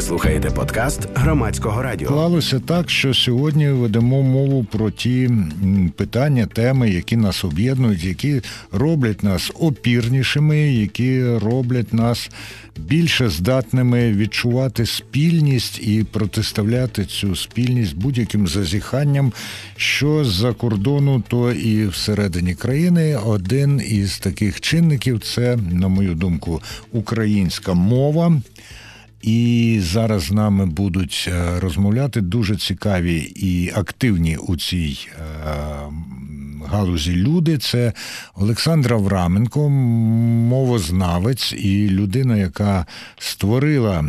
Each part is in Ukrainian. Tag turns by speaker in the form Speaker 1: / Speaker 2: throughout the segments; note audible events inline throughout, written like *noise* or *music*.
Speaker 1: Ви слухаєте подкаст громадського радіо.
Speaker 2: Склалося так, що сьогодні ведемо мову про ті питання, теми, які нас об'єднують, які роблять нас опірнішими, які роблять нас більше здатними відчувати спільність і протиставляти цю спільність будь-яким зазіханням, що з-за кордону, то і всередині країни. Один із таких чинників це, на мою думку, українська мова. І зараз з нами будуть е, розмовляти дуже цікаві і активні у цій е, галузі люди. Це Олександра Враменко, мовознавець і людина, яка створила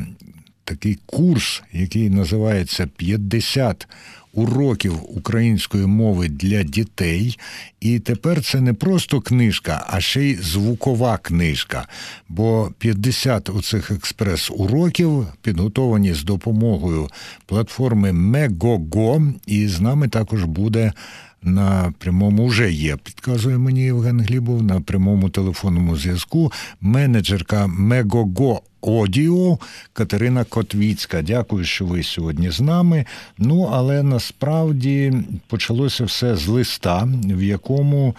Speaker 2: такий курс, який називається «50 уроків української мови для дітей. І тепер це не просто книжка, а ще й звукова книжка. Бо 50 оцих експрес-уроків підготовані з допомогою платформи Megogo, і з нами також буде. На прямому вже є, підказує мені Євген Глібов на прямому телефонному зв'язку. Менеджерка Мегого Одіо Катерина Котвіцька. Дякую, що ви сьогодні з нами. Ну але насправді почалося все з листа, в якому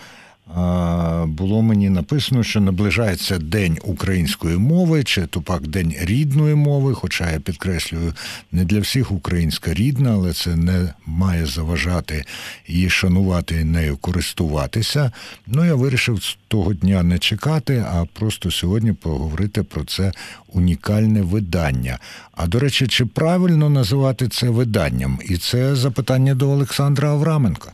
Speaker 2: було мені написано, що наближається День української мови, чи то пак День рідної мови. Хоча я підкреслюю, не для всіх українська рідна, але це не має заважати її шанувати нею користуватися. Ну я вирішив з того дня не чекати, а просто сьогодні поговорити про це унікальне видання. А до речі, чи правильно називати це виданням? І це запитання до Олександра Авраменка.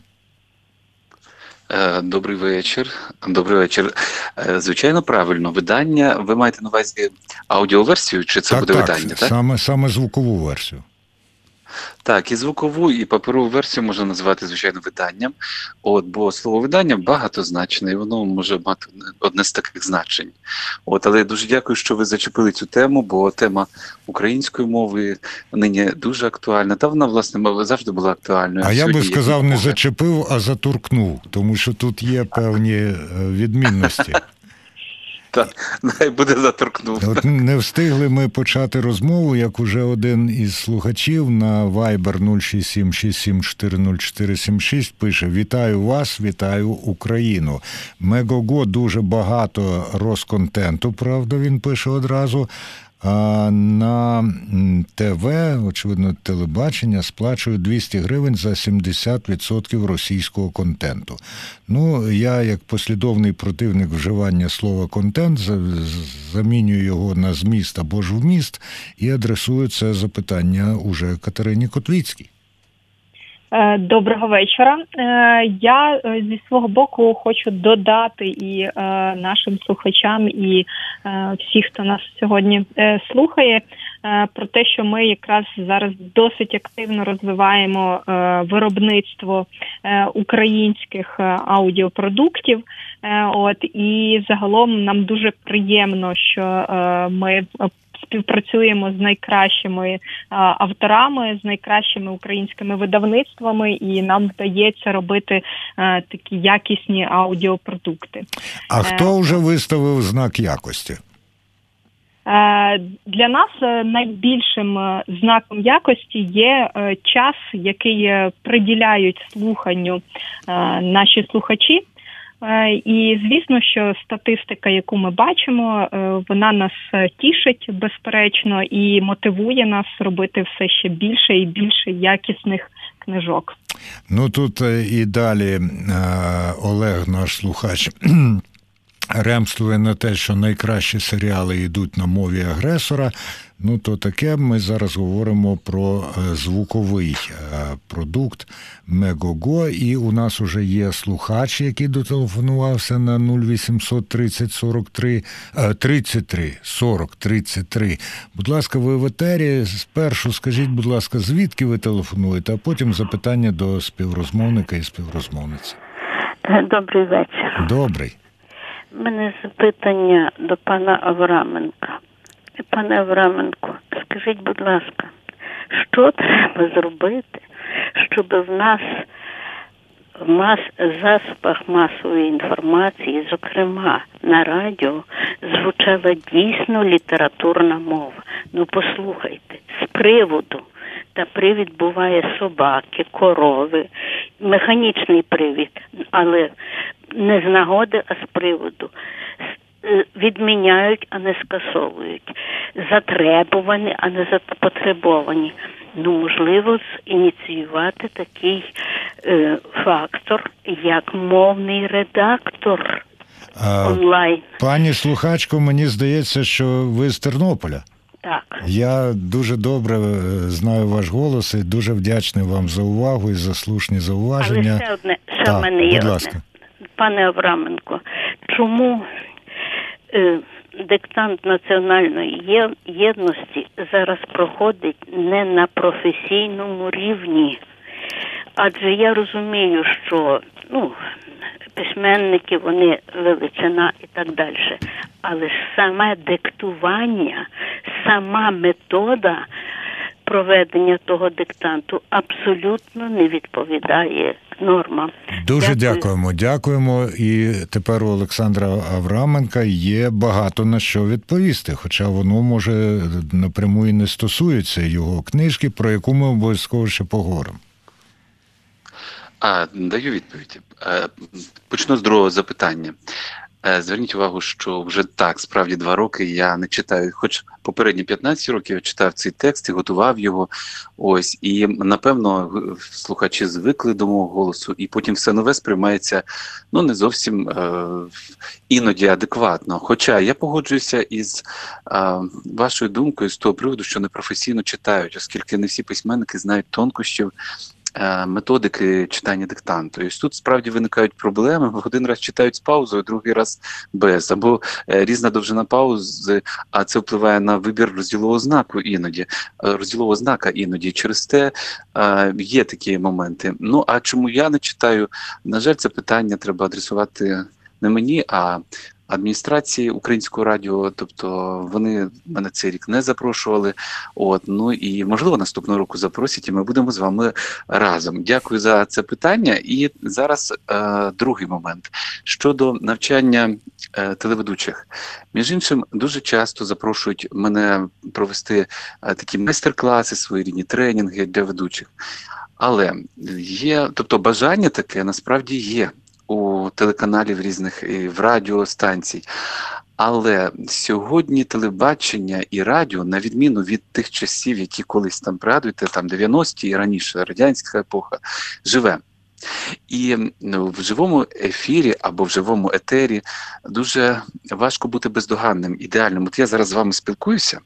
Speaker 3: Е, добрий вечір. Добрий вечір. Е, звичайно, правильно. Видання. Ви маєте на увазі аудіоверсію, чи це
Speaker 2: так,
Speaker 3: буде
Speaker 2: так,
Speaker 3: видання? Так,
Speaker 2: саме саме звукову версію.
Speaker 3: Так, і звукову, і паперову версію можна назвати, звичайно, виданням. От, Бо слово видання багатозначне, і воно може мати одне з таких значень. От, Але я дуже дякую, що ви зачепили цю тему, бо тема української мови нині дуже актуальна. Та вона, власне, завжди була актуальною.
Speaker 2: А я би сказав, не зачепив, а затуркнув, тому що тут є певні е, відмінності.
Speaker 3: Так, най буде заторкнув.
Speaker 2: От не встигли ми почати розмову, як уже один із слухачів на Viber 0676740476 пише: Вітаю вас, вітаю Україну. Мегого дуже багато розконтенту, правда, він пише одразу. А на ТВ, очевидно, телебачення сплачують 200 гривень за 70% російського контенту. Ну, я, як послідовний противник вживання слова контент, замінюю його на зміст або ж вміст і адресую це запитання уже Катерині Котвіцькій.
Speaker 4: Е, доброго вечора. Е, я е, зі свого боку хочу додати і нашим слухачам, і всіх, хто нас сьогодні слухає, про те, що ми якраз зараз досить активно розвиваємо виробництво українських аудіопродуктів. От і загалом нам дуже приємно, що ми співпрацюємо з найкращими авторами, з найкращими українськими видавництвами, і нам вдається робити такі якісні аудіопродукти.
Speaker 2: А хто е, вже виставив знак якості?
Speaker 4: Е, для нас е, найбільшим знаком якості є час, який приділяють слуханню наші слухачі. Е, і звісно, що статистика, яку ми бачимо, е, вона нас тішить безперечно і мотивує нас робити все ще більше і більше якісних книжок.
Speaker 2: Ну тут е, і далі Олег, наш слухач. Ремствує на те, що найкращі серіали йдуть на мові агресора. Ну, то таке ми зараз говоримо про е, звуковий е, продукт Мегого. І у нас вже є слухач, який дотелефонувався на 0800 30 43 33 40 33. Будь ласка, ви в етері. Спершу скажіть, будь ласка, звідки ви телефонуєте, а потім запитання до співрозмовника і співрозмовниці.
Speaker 5: Добрий вечір.
Speaker 2: Добрий.
Speaker 5: Мене запитання до пана Авраменка. Пане Авраменко, скажіть, будь ласка, що треба зробити, щоб в нас в мас засобах масової інформації, зокрема на радіо, звучала дійсно літературна мова? Ну послухайте, з приводу. Та привід буває собаки, корови, механічний привід, але не з нагоди, а з приводу. Е, Відміняють, а не скасовують. Затребувані, а не запотребовані. Ну, можливо, ініціювати такий е, фактор, як мовний редактор
Speaker 2: А,
Speaker 5: онлайн.
Speaker 2: пані слухачко, мені здається, що ви з Тернополя.
Speaker 5: Так.
Speaker 2: Я дуже добре е, знаю ваш голос і дуже вдячний вам за увагу і за слушні
Speaker 5: Але
Speaker 2: зауваження.
Speaker 5: ще одне, ще
Speaker 2: Так,
Speaker 5: в мене є
Speaker 2: будь
Speaker 5: одне. Пане Авраменко, чому е, диктант національної єдності зараз проходить не на професійному рівні? Адже я розумію, що ну, письменники, вони величина і так далі. Але ж саме диктування, сама метода проведення того диктанту абсолютно не відповідає нормам.
Speaker 2: Дуже
Speaker 5: Дякую.
Speaker 2: дякуємо. Дякуємо. І тепер у Олександра Авраменка є багато на що відповісти, хоча воно може напряму і не стосується його книжки, про яку ми обов'язково ще поговоримо.
Speaker 3: А, даю відповідь. Е, Почну з другого запитання. Е, Зверніть увагу, що вже так, справді два роки я не читаю, хоч попередні 15 років я читав цей текст і готував його. Ось, і напевно слухачі звикли до мого голосу, і потім все нове сприймається ну не зовсім е, іноді адекватно. Хоча я погоджуюся із е, вашою думкою з того приводу, що непрофесійно читають, оскільки не всі письменники знають тонкощів методики читання диктанту. І тут справді виникають проблеми. Один раз читають з паузою, другий раз без, або е, різна довжина паузи, а це впливає на вибір розділового знаку іноді, е, розділового знака іноді. Через те е, є такі моменти. Ну а чому я не читаю? На жаль, це питання треба адресувати не мені, а адміністрації українського радіо, тобто вони мене цей рік не запрошували. От ну і можливо наступного року запросять, і ми будемо з вами разом. Дякую за це питання. І зараз е, другий момент щодо навчання е, телеведучих. Між іншим, дуже часто запрошують мене провести е, такі майстер-класи, своєрідні тренінги для ведучих. Але є, тобто бажання таке насправді є у телеканалів різних і в радіостанцій. Але сьогодні телебачення і радіо, на відміну від тих часів, які колись там пригадуєте, там 90-ті і раніше радянська епоха, живе. І ну, в живому ефірі або в живому етері дуже важко бути бездоганним, ідеальним. От я зараз з вами спілкуюся,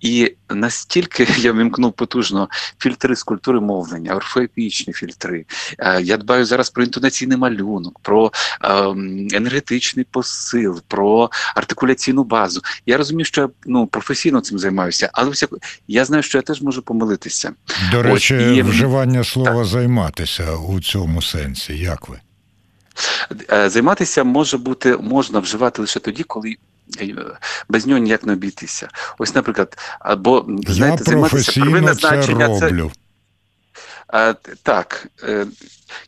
Speaker 3: і настільки *laughs* я вимкнув потужно фільтри з культури мовлення, орфоепічні фільтри. Е, Я дбаю зараз про інтонаційний малюнок, про ем, енергетичний посил, про артикуляційну базу. Я розумію, що я ну, професійно цим займаюся, але всяко, я знаю, що я теж можу помилитися.
Speaker 2: До
Speaker 3: Ось,
Speaker 2: речі,
Speaker 3: і-
Speaker 2: вживання слова займатися у цьому сенсі. Як ви?
Speaker 3: Е, Займатися може бути можна вживати лише тоді, коли. е, Без нього ніяк не обійтися. Ось, наприклад, або знаєте,
Speaker 2: Я
Speaker 3: займатися первинне значення це. А, так. Е,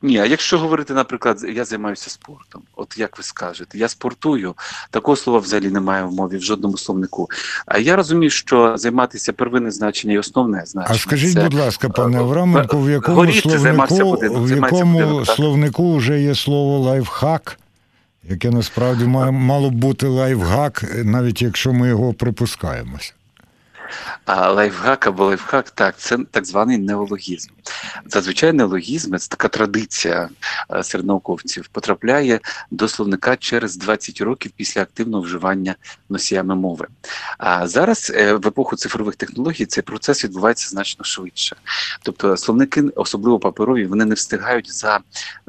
Speaker 3: ні, а якщо говорити, наприклад, я займаюся спортом, от як ви скажете, я спортую, такого слова взагалі немає в мові в жодному словнику. А я розумію, що займатися первинне значення і основне значення.
Speaker 2: А скажіть,
Speaker 3: це,
Speaker 2: будь ласка, пане
Speaker 3: е,
Speaker 2: Авраменко, в якому
Speaker 3: горіти
Speaker 2: словнику,
Speaker 3: будинок,
Speaker 2: в якому
Speaker 3: будинок,
Speaker 2: словнику вже є слово лайфхак, яке насправді має, мало б бути лайфхак, навіть якщо ми його припускаємося.
Speaker 3: А лайфхак або лайфхак, так, це так званий неологізм. Зазвичай неологізми, це така традиція е, серед науковців, потрапляє до словника через 20 років після активного вживання носіями мови. А зараз, е, в епоху цифрових технологій, цей процес відбувається значно швидше. Тобто словники, особливо паперові, вони не встигають за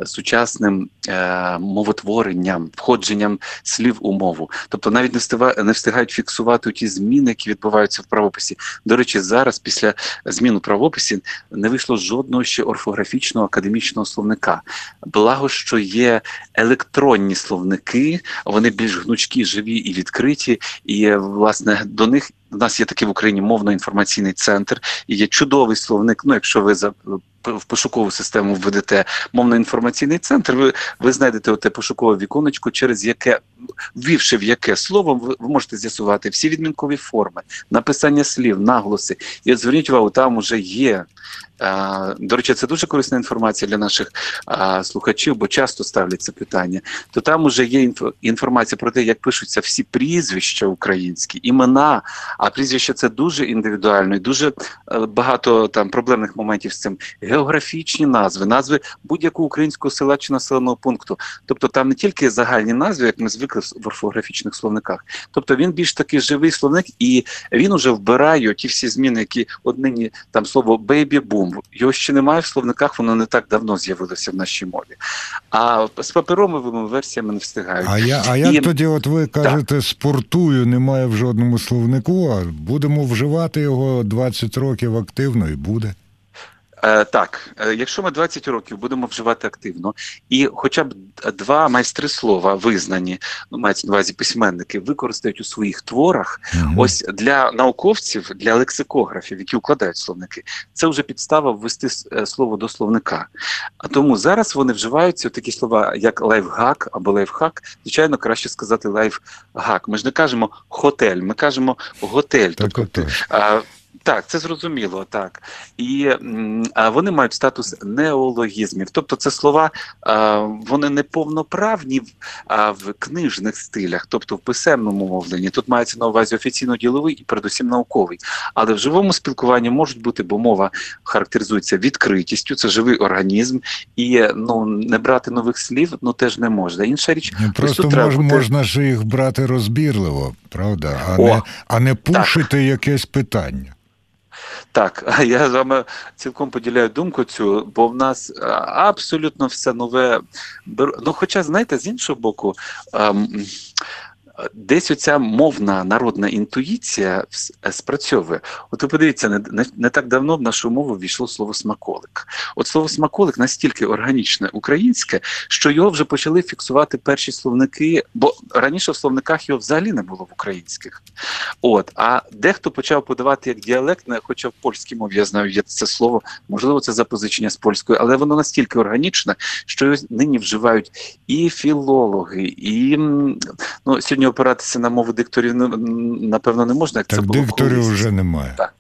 Speaker 3: сучасним е, мовотворенням, входженням слів у мову. Тобто навіть не встигають фіксувати ті зміни, які відбуваються в правописі. До речі, зараз після змін у правописі не вийшло жодного ще орфографічного академічного словника. Благо, що є електронні словники, вони більш гнучкі, живі і відкриті. І е, власне до них у нас є такий в Україні мовно-інформаційний центр, і є чудовий словник. Ну, якщо ви за в пошукову систему введете мовно-інформаційний центр, ви, ви знайдете оте пошукове віконечко, через яке ввівши в яке слово, ви, можете з'ясувати всі відмінкові форми, написання слів, наголоси. І от зверніть увагу, там уже є. До речі, це дуже корисна інформація для наших слухачів, бо часто ставлять це питання. То там уже є інформація про те, як пишуться всі прізвища українські, імена. А прізвища це дуже індивідуально і дуже е, багато там проблемних моментів з цим. Географічні назви, назви будь-якого українського села чи населеного пункту. Тобто там не тільки загальні назви, як ми звикли в орфографічних словниках. Тобто він більш такий живий словник, і він уже вбирає ті всі зміни, які однині там слово бейбі-бум. Його ще немає в словниках, воно не так давно з'явилося в нашій мові. А з паперовими версіями не встигають.
Speaker 2: А я а як
Speaker 3: І-
Speaker 2: тоді, от ви кажете, спортую немає в жодному словнику, а будемо вживати його 20 років активно і буде.
Speaker 3: Е, так, е, якщо ми 20 років будемо вживати активно, і хоча б два майстри слова визнані, ну мається на увазі письменники, використають у своїх творах.
Speaker 2: Мгм.
Speaker 3: Ось для науковців, для лексикографів, які укладають словники, це вже підстава ввести е, слово до словника. А тому зараз вони вживаються такі слова, як лайфхак або лайфхак. Звичайно, краще сказати лайфхак. Ми ж не кажемо хотель, ми кажемо готель.
Speaker 2: Так,
Speaker 3: тобто,
Speaker 2: отож.
Speaker 3: Так, це зрозуміло, так. І а вони мають статус неологізмів. Тобто це слова, а, вони не повноправні в, а, в книжних стилях, тобто в писемному мовленні. Тут мається на увазі офіційно-діловий і передусім науковий. Але в живому спілкуванні можуть бути, бо мова характеризується відкритістю, це живий організм, і ну не брати нових слів ну теж не можна. Інша річ,
Speaker 2: Ну, Просто
Speaker 3: треба
Speaker 2: мож,
Speaker 3: бути-
Speaker 2: можна ж їх брати розбірливо, правда, а,
Speaker 3: О,
Speaker 2: не, а не пушити якесь питання.
Speaker 3: Так, *laughs* я з вами цілком поділяю думку цю, бо в нас абсолютно все нове. Ну, хоча, знаєте, з іншого боку, ем, десь оця мовна народна інтуїція е, спрацьовує. От ви подивіться, не, не, так давно в нашу мову війшло слово смаколик. От слово смаколик настільки органічне українське, що його вже почали фіксувати перші словники, бо раніше в словниках його взагалі не було в українських. От, а дехто почав подавати як діалектне, хоча в польській мові я знаю, є це слово, можливо, це запозичення з польської, але воно настільки органічне, що його нині вживають і філологи, і ну сьогодні опиратися на мову дикторів ну, напевно не можна, як це
Speaker 2: Так
Speaker 3: було
Speaker 2: дикторів
Speaker 3: колись.
Speaker 2: вже немає.
Speaker 3: Так.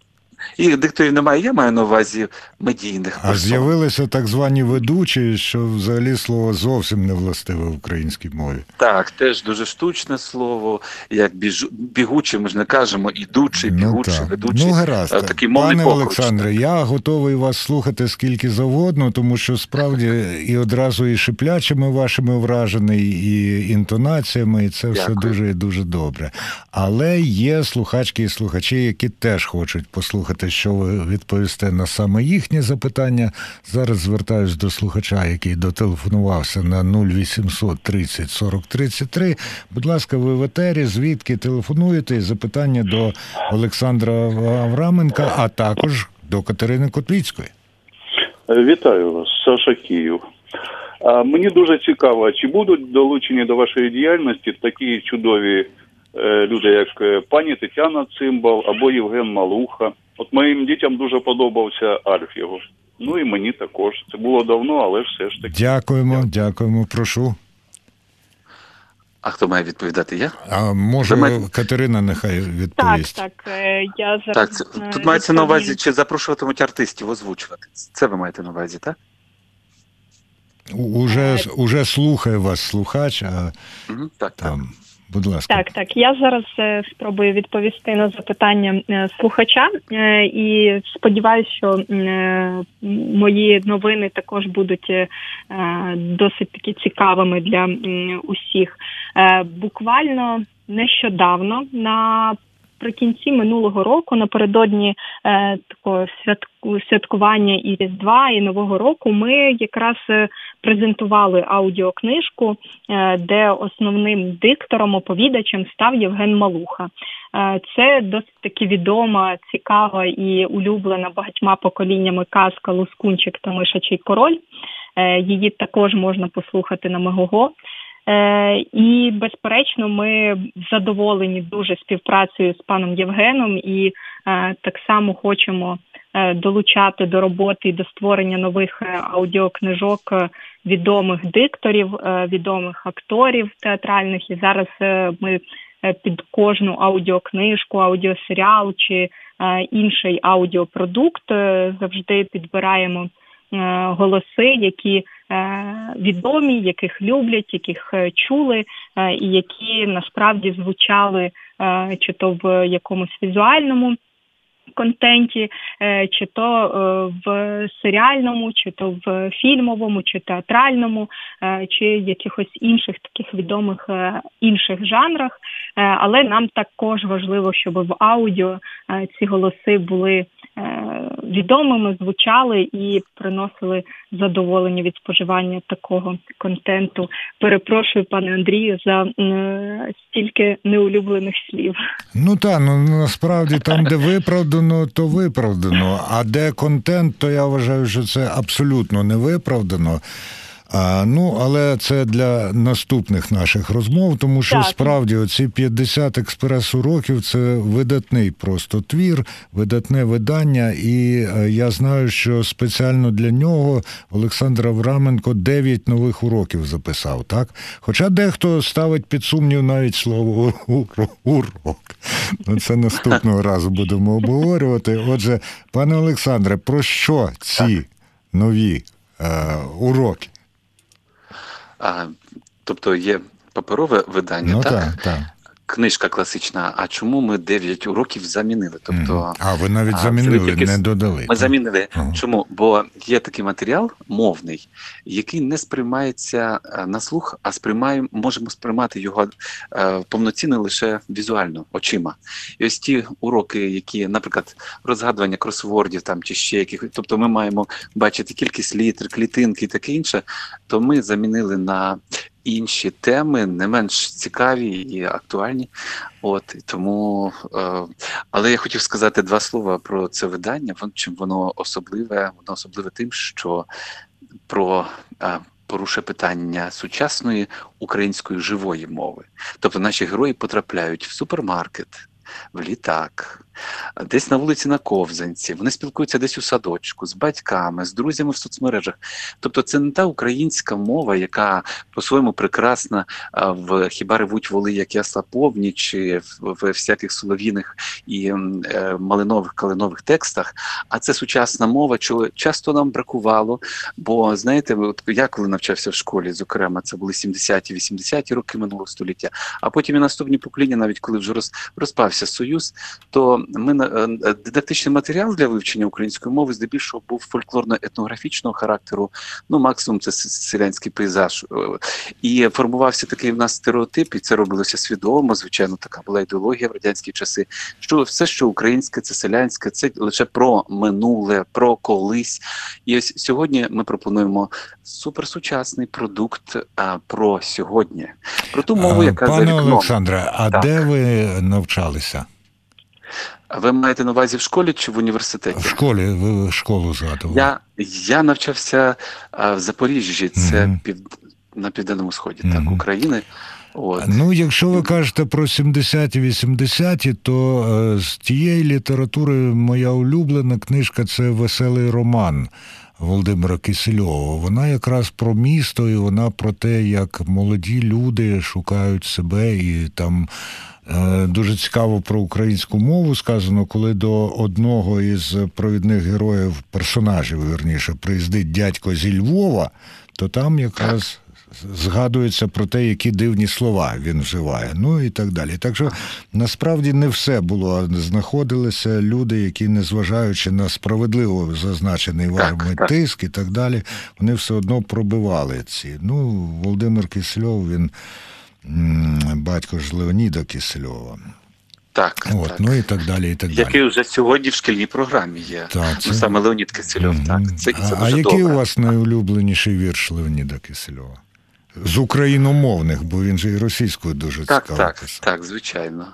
Speaker 3: І дикторів немає. Я маю на увазі медійних
Speaker 2: А
Speaker 3: персон.
Speaker 2: з'явилися так звані ведучі, що взагалі слово зовсім не властиве в українській мові.
Speaker 3: Так, теж дуже штучне слово, як біжу, бігуче, ми ж не кажемо, ідучий, бігучий,
Speaker 2: так.
Speaker 3: ведучий.
Speaker 2: ну гаразд.
Speaker 3: Е, такий мовний
Speaker 2: Пане
Speaker 3: покруч.
Speaker 2: Олександре, я готовий вас слухати скільки завгодно, тому що справді і одразу і шиплячими вашими вражений, і інтонаціями, і це все дуже і дуже добре. Але є слухачки і слухачі, які теж хочуть послухати, що ви відповісте на саме їхнє запитання. Зараз звертаюсь до слухача, який дотелефонувався на 0800 30 40 33. Будь ласка, ви в етері, звідки телефонуєте? Запитання до Олександра Авраменка, а також до Катерини Котліцької.
Speaker 6: Вітаю вас, Саша Київ. Мені дуже цікаво, чи будуть долучені до вашої діяльності такі чудові е, люди, як е, пані Тетяна Цимбал або Євген Малуха. От моїм дітям дуже подобався Альф його. Ну і мені також. Це було давно, але все ж таки.
Speaker 2: Дякуємо, дякуємо, прошу.
Speaker 3: А хто має відповідати? Я?
Speaker 2: А може
Speaker 3: Ви маєте-
Speaker 2: Катерина нехай відповість.
Speaker 4: так. е, Я зараз
Speaker 3: Так, це,
Speaker 4: е,
Speaker 3: тут мається на увазі, чи запрошуватимуть артистів озвучувати. Це ви маєте на увазі, так?
Speaker 2: Уже, уже слухає вас слухач, а
Speaker 3: Угу, так, так.
Speaker 2: Будь ласка.
Speaker 4: Так, так. Я зараз е, спробую відповісти на запитання е, слухача е, і сподіваюся, що мої новини також будуть досить таки цікавими для усіх. Буквально нещодавно на Наприкінці минулого року, напередодні е, такого святку святкування і Різдва, і Нового року, ми якраз презентували аудіокнижку, е, де основним диктором, оповідачем став Євген Малуха. Е, Це досить таки відома, цікава і улюблена багатьма поколіннями казка Лускунчик та Мишачий король. Е, Її також можна послухати на Мегого. І, безперечно, ми задоволені дуже співпрацею з паном Євгеном і так само хочемо долучати до роботи і до створення нових е, аудіокнижок е, відомих дикторів, е, відомих акторів театральних. І зараз е, ми е, під кожну аудіокнижку, аудіосеріал чи е, інший аудіопродукт е, завжди підбираємо е, голоси, які е, відомі, яких люблять, яких е, чули, е, і які насправді звучали е, чи то в якомусь візуальному. Контенті, е, чи то е, в серіальному, чи то в фільмовому, чи театральному, е, чи якихось інших таких відомих інших жанрах. Але нам також важливо, щоб в аудіо ці голоси були відомими, звучали і приносили задоволення від споживання такого контенту. Перепрошую, пане Андрію, за е, стільки неулюблених слів.
Speaker 2: Ну так, ну насправді там, де виправдано, то виправдано. А де контент, то я вважаю, що це абсолютно не виправдано. А, ну, але це для наступних наших розмов, тому що
Speaker 4: Так.
Speaker 2: справді оці 50 експрес-уроків це видатний просто твір, видатне видання, і е, я знаю, що спеціально для нього Олександр Авраменко 9 нових уроків записав, так? Хоча дехто ставить під сумнів навіть слово урок. Ну, це наступного *laughs* разу будемо обговорювати. Отже, пане Олександре, про що ці нові е, уроки?
Speaker 3: А, тобто є паперове видання,
Speaker 2: Ну
Speaker 3: так?
Speaker 2: так, так.
Speaker 3: Книжка класична. А чому ми 9 уроків замінили? Тобто
Speaker 2: А ви навіть замінили,
Speaker 3: тільки
Speaker 2: не додали.
Speaker 3: Ми замінили.
Speaker 2: Ага.
Speaker 3: Чому? Бо є такий матеріал мовний, який не сприймається е, на слух, а сприймаємо, можемо сприймати його е, повноцінно лише візуально, очима. І ось ті уроки, які, наприклад, розгадування кросвордів там чи ще яких, тобто ми маємо бачити кількість літер, клітинки і таке інше, то ми замінили на. Інші теми не менш цікаві і актуальні, от тому. Е, але я хотів сказати два слова про це видання. Вон чим воно особливе, воно особливе тим, що про е, порушує питання сучасної української живої мови. Тобто наші герої потрапляють в супермаркет, в літак, десь на вулиці на ковзанці. Вони спілкуються десь у садочку з батьками, з друзями в соцмережах. Тобто, це не та українська мова, яка по-своєму прекрасна в хіба ревуть воли, як ясла повні, чи в, в всяких солов'їних і е, малинових калинових текстах. А це сучасна мова, чого часто нам бракувало. Бо знаєте, от я коли навчався в школі, зокрема, це були 70-ті, 80-ті роки минулого століття. А потім і наступні покоління, навіть коли вже розпався союз, то ми на- е, е, дидактичний матеріал для вивчення української мови здебільшого був фольклорно-етнографічного характеру. Ну, максимум це селянський пейзаж. Е, І формувався такий в нас стереотип, і це робилося свідомо. Звичайно, така була ідеологія в радянські часи. Що все, що українське, це селянське, це лише про минуле, про колись. І ось сьогодні ми пропонуємо суперсучасний продукт а, про сьогодні, про ту мову, яка за
Speaker 2: Пане
Speaker 3: вікном.
Speaker 2: Олександре, а
Speaker 3: Так.
Speaker 2: де ви навчалися?
Speaker 3: А Ви маєте на увазі в школі чи в університеті?
Speaker 2: В школі, ви школу згадували.
Speaker 3: Я, я навчався в Запоріжжі, це
Speaker 2: Мгм.
Speaker 3: пів, на південному сході
Speaker 2: Мгм.
Speaker 3: так, України. От.
Speaker 2: Ну, якщо ви кажете про 70-ті, 80-ті, то е, з тієї літератури моя улюблена книжка це Веселий роман Володимира Кисельова. Вона якраз про місто, і вона про те, як молоді люди шукають себе, і там дуже цікаво про українську мову сказано, коли до одного із провідних героїв, персонажів, вірніше, приїздить дядько зі Львова, то там якраз згадується про те, які дивні слова він вживає, ну і так далі. Так що насправді не все було. Знаходилися люди, які, незважаючи на справедливо зазначений вами тиск і так далі, вони все одно пробивали ці. Ну, Володимир Кисельов, він батько ж Леоніда Кисельова.
Speaker 3: Так,
Speaker 2: От,
Speaker 3: так.
Speaker 2: ну і так далі. і так далі.
Speaker 3: Який вже сьогодні в шкільній програмі є.
Speaker 2: Так,
Speaker 3: Ну,
Speaker 2: це-
Speaker 3: саме Леонід Кисельов,
Speaker 2: Мгм.
Speaker 3: так. Це, це
Speaker 2: а, який
Speaker 3: добре.
Speaker 2: у вас найулюбленіший вірш Леоніда Кисельова? З україномовних, бо він же і російською дуже
Speaker 3: Так,
Speaker 2: цікаво
Speaker 3: так,
Speaker 2: писав.
Speaker 3: так, звичайно.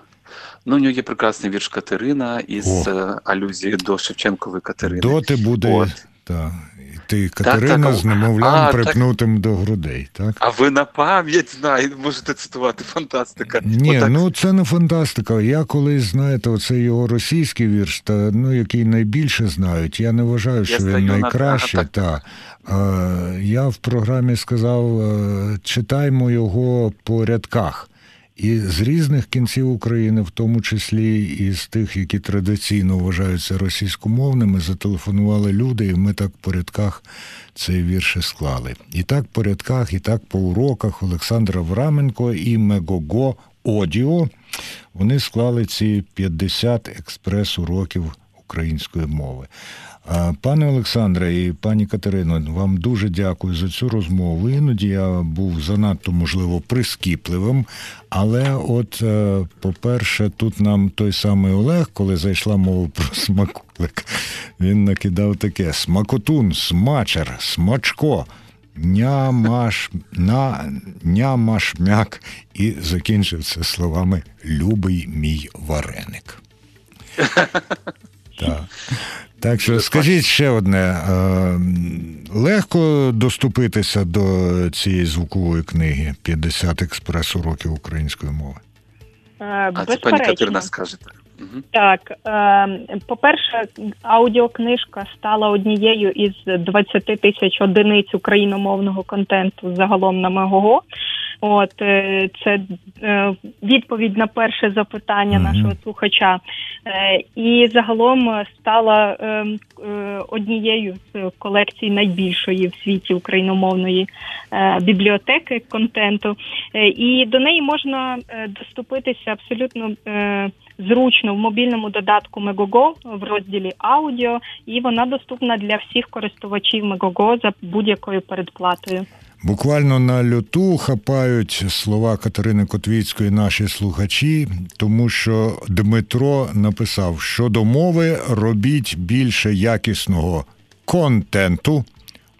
Speaker 3: Ну, у нього є прекрасний вірш Катерина із
Speaker 2: О.
Speaker 3: е, алюзією до Шевченкової Катерини.
Speaker 2: Доти буде.
Speaker 3: От.
Speaker 2: Та, ти Катерина
Speaker 3: так,
Speaker 2: з немовлям
Speaker 3: а, так.
Speaker 2: припнутим до грудей, так?
Speaker 3: А ви на пам'ять знаєте, можете цитувати фантастика.
Speaker 2: Ні,
Speaker 3: Отак.
Speaker 2: ну це не фантастика. Я колись, знаєте, оцей його російський вірш, та, ну, який найбільше знають. Я не вважаю, що
Speaker 3: стою
Speaker 2: він
Speaker 3: на-
Speaker 2: найкращий.
Speaker 3: ага,
Speaker 2: та. Е, я в програмі сказав, е, читаймо його по рядках. І з різних кінців України, в тому числі і з тих, які традиційно вважаються російськомовними, зателефонували люди, і ми так по рядках цей вірш склали. І так по рядках, і так по уроках Олександра Враменко і Мегого Одіо вони склали ці 50 експрес-уроків української мови. Пане Олександре і пані Катерино, вам дуже дякую за цю розмову. Іноді я був занадто, можливо, прискіпливим. Але, от, е, по-перше, тут нам той самий Олег, коли зайшла мова про смаколик, він накидав таке: смакотун, смачер, смачко. Нямаш, на, нямашмяк і закінчив це словами Любий мій вареник. *laughs* Так. Так що скажіть ще одне: е, легко доступитися до цієї звукової книги 50 експрес-уроків української мови.
Speaker 4: Е,
Speaker 3: А це пані Катерина скаже так. Угу.
Speaker 4: Так, е, по-перше, аудіокнижка стала однією із 20 тисяч одиниць україномовного контенту загалом на Мегого. От е, це е, відповідь на перше запитання
Speaker 2: Мгм.
Speaker 4: нашого слухача. Е, і загалом стала однією з колекцій найбільшої в світі україномовної бібліотеки контенту. І до неї можна доступитися абсолютно. Зручно в мобільному додатку Megogo в розділі аудіо, і вона доступна для всіх користувачів Megogo за будь-якою передплатою.
Speaker 2: Буквально на льоту хапають слова Катерини Котвіцької наші слухачі, тому що Дмитро написав, що до мови робіть більше якісного контенту.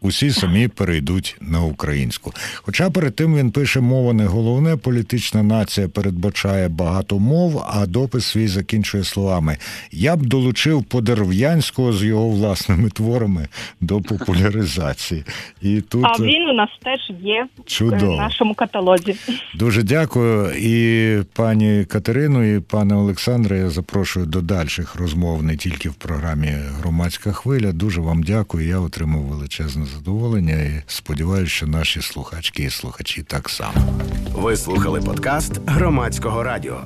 Speaker 2: Усі самі перейдуть на українську. Хоча перед тим він пише мова не головне, політична нація передбачає багато мов, а допис свій закінчує словами: Я б долучив Подерв'янського з його власними творами до популяризації. І тут
Speaker 4: А він у нас теж є
Speaker 2: Чудово.
Speaker 4: в нашому каталозі.
Speaker 2: Дуже дякую. І пані Катерину, і пане Олександре, я запрошую до дальших розмов не тільки в програмі Громадська хвиля. Дуже вам дякую. Я отримав величезне задоволення і сподіваюся, що наші слухачки і слухачі так само.
Speaker 1: Ви слухали подкаст громадського радіо.